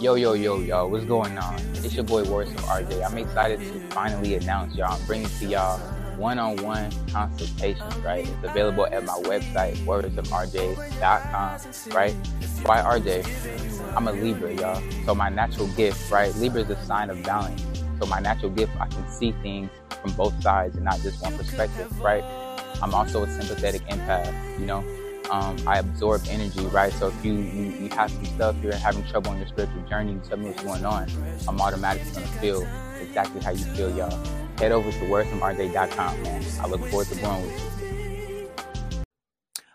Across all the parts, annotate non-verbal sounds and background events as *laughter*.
Yo, yo, yo, yo, what's going on? It's your boy Words From RJ. I'm excited to finally announce y'all. I'm bringing to y'all one-on-one consultations, right? It's available at my website, wordsfromrj.com, right? Why RJ? I'm a Libra, y'all. So my natural gift, right? Libra is a sign of balance. So my natural gift, I can see things from both sides and not just one perspective, right? I'm also a sympathetic empath, you know? Um, I absorb energy, right? So if you, you, you have some stuff, you're having trouble on your spiritual journey, me what's going on, I'm automatically going to feel exactly how you feel, y'all. Head over to wordsfromrj.com, man. I look forward to growing with you.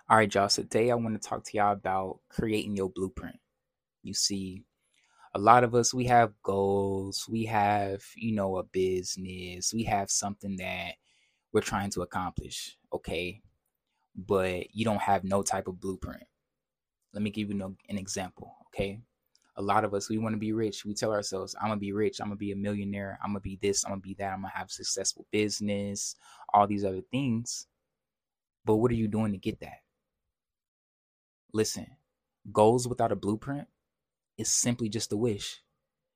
All right, y'all. So today I want to talk to y'all about creating your blueprint. You see, a lot of us, we have goals, we have, you know, a business, we have something that we're trying to accomplish, okay? But you don't have no type of blueprint. Let me give you an example, okay? A lot of us, we want to be rich. We tell ourselves, I'm going to be rich. I'm going to be a millionaire. I'm going to be this. I'm going to be that. I'm going to have successful business, all these other things. But what are you doing to get that? Listen, goals without a blueprint is simply just a wish.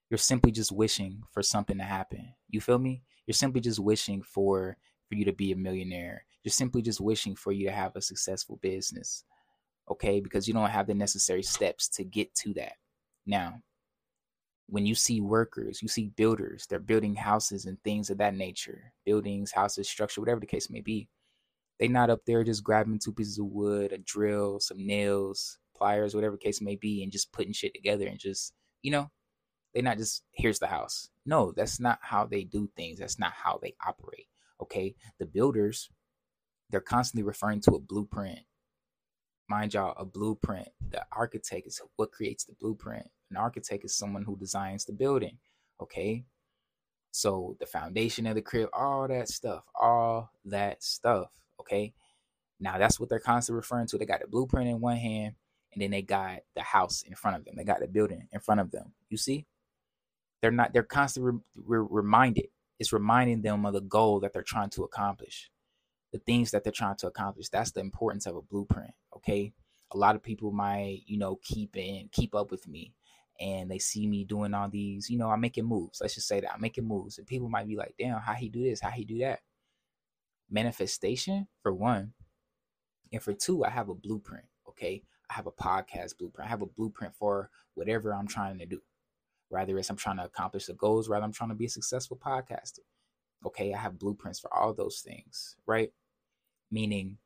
You're simply just wishing for something to happen. You feel me? You're simply just wishing for for you to be a millionaire. You're simply just wishing for you to have a successful business. Okay? Because you don't have the necessary steps to get to that. Now, when you see workers, you see builders, they're building houses and things of that nature, buildings, houses, structure, whatever the case may be. They're not up there just grabbing two pieces of wood, a drill, some nails, pliers, whatever case may be, and just putting shit together and just, you know, they're not just, here's the house. No, that's not how they do things. That's not how they operate. Okay. The builders, they're constantly referring to a blueprint. Mind y'all, a blueprint. The architect is what creates the blueprint. An architect is someone who designs the building. Okay. So the foundation of the crib, all that stuff, all that stuff. Okay. Now that's what they're constantly referring to. They got the blueprint in one hand, and then they got the house in front of them. They got the building in front of them. You see, they're not. They're constantly re- reminded it's reminding them of the goal that they're trying to accomplish, the things that they're trying to accomplish. That's the importance of a blueprint. Okay. A lot of people might, you know, keep in, keep up with me and they see me doing all these, you know, I'm making moves. Let's just say that I'm making moves. And people might be like, damn, how he do this? How he do that? Manifestation, for one. And for two, I have a blueprint. Okay. I have a podcast blueprint. I have a blueprint for whatever I'm trying to do. Rather it's I'm trying to accomplish the goals, rather I'm trying to be a successful podcaster. Okay, I have blueprints for all those things, right? Meaning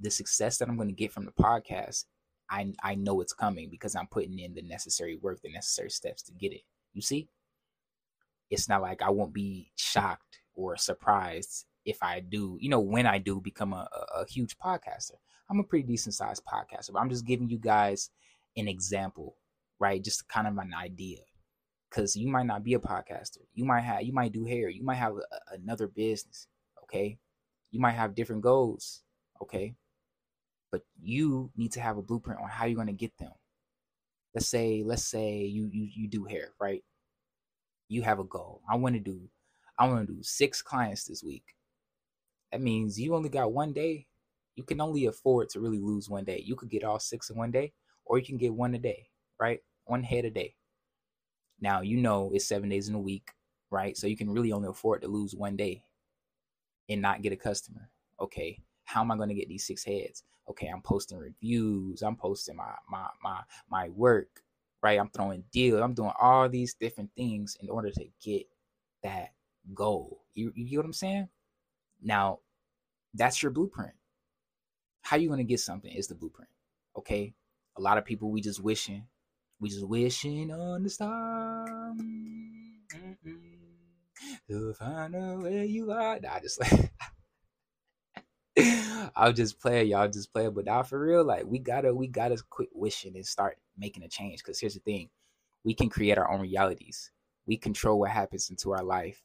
the success that I'm going to get from the podcast, I I know it's coming because I'm putting in the necessary work, the necessary steps to get it. You see? It's not like I won't be shocked or surprised if I do, you know, when I do become a, a, a huge podcaster. I'm a pretty decent sized podcaster, but I'm just giving you guys an example, right? Just kind of an idea because you might not be a podcaster. You might have you might do hair. You might have a, another business. Okay, you might have different goals. Okay, but you need to have a blueprint on how you're going to get them. Let's say let's say you you you do hair right. You have a goal. I want to do I want to do six clients this week. That means you only got one day. You can only afford to really lose one day. You could get all six in one day, or you can get one a day, right? One head a day. Now you know it's seven days in a week, right? So you can really only afford to lose one day and not get a customer. Okay, how am I going to get these six heads? Okay, I'm posting reviews, I'm posting my my my my work, right? I'm throwing deals, I'm doing all these different things in order to get that goal. You you get what I'm saying? Now, that's your blueprint. How you going to get something is the blueprint. Okay? A lot of people we just wishing we just wishing on the star to find out where you are. Nah, just like I'll just play, *laughs* it, y'all just play. it, But now for real, like we gotta we gotta quit wishing and start making a change. Cause here's the thing. We can create our own realities. We control what happens into our life.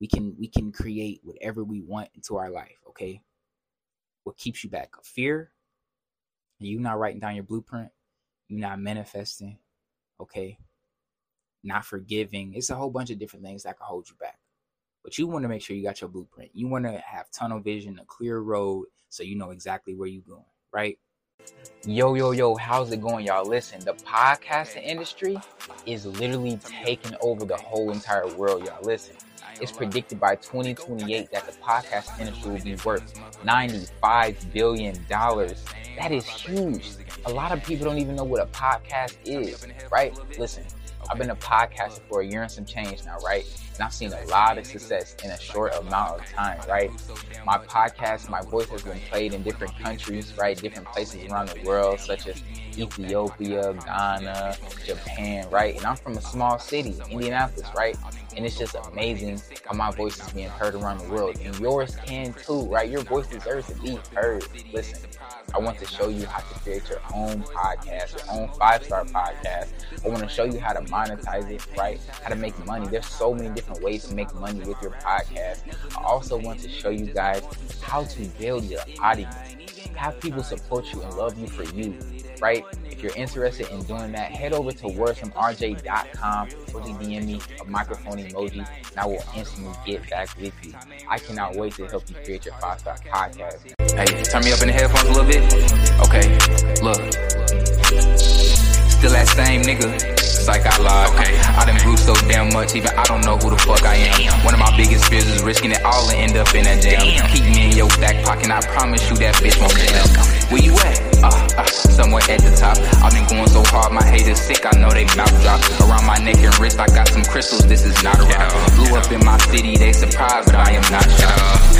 We can we can create whatever we want into our life, okay? What keeps you back? Fear? You not writing down your blueprint? you're not manifesting, okay, not forgiving. It's a whole bunch of different things that can hold you back. But you want to make sure you got your blueprint. You want to have tunnel vision, a clear road, so you know exactly where you're going, right? Yo, yo, yo, how's it going, y'all? Listen, the podcasting industry is literally taking over the whole entire world, y'all. Listen, it's predicted by 2028 that the podcast industry will be worth $95 billion. That is huge. A lot of people don't even know what a podcast is, right? Listen, I've been a podcaster for a year and some change now, right? And I've seen a lot of success in a short amount of time, right? My podcast, my voice has been played in different countries, right? Different places around the world, such as Ethiopia, Ghana, Japan, right? And I'm from a small city, Indianapolis, right? And it's just amazing how my voice is being heard around the world. And yours can too, right? Your voice deserves to be heard. Listen, I want to show you how to create your own podcast, your own five star podcast. I want to show you how to monetize it, right? How to make money. There's so many different ways to make money with your podcast. I also want to show you guys how to build your audience, have people support you and love you for you right? If you're interested in doing that, head over to wordsfromrj.com or DM me a microphone emoji, and I will instantly get back with you. I cannot wait to help you create your five star podcast. Hey, turn me up in the headphones a little bit. Okay, look. Still that same nigga It's like I lied. Okay. I done grew so damn much, even I don't know who the fuck I am. One of my biggest fears is risking it all and end up in that jam. Keep me in your back pocket, I promise you that bitch won't jam. Where you at? Uh, uh, somewhere at the top. I've been going so hard, my haters sick, I know they mouth drop. Around my neck and wrist, I got some crystals, this is not a rock. Blew up in my city, they surprised, but I am not shocked.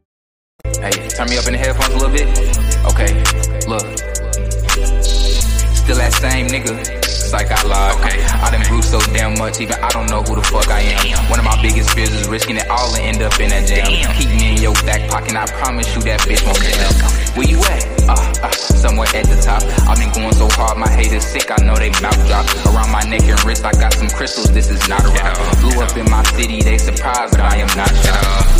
Hey, turn me up in the headphones a little bit. Okay, look. Still that same nigga like I lied. Okay. I done grew so damn much, even I don't know who the fuck I am. One of my biggest fears is risking it all and end up in that jam. Keep me in your back pocket, I promise you that bitch won't jam. Where you at? Uh, uh, somewhere at the top. I've been going so hard, my haters sick, I know they mouth drop. Around my neck and wrist, I got some crystals, this is not a rock. Blew up in my city, they surprised, but I am not shocked.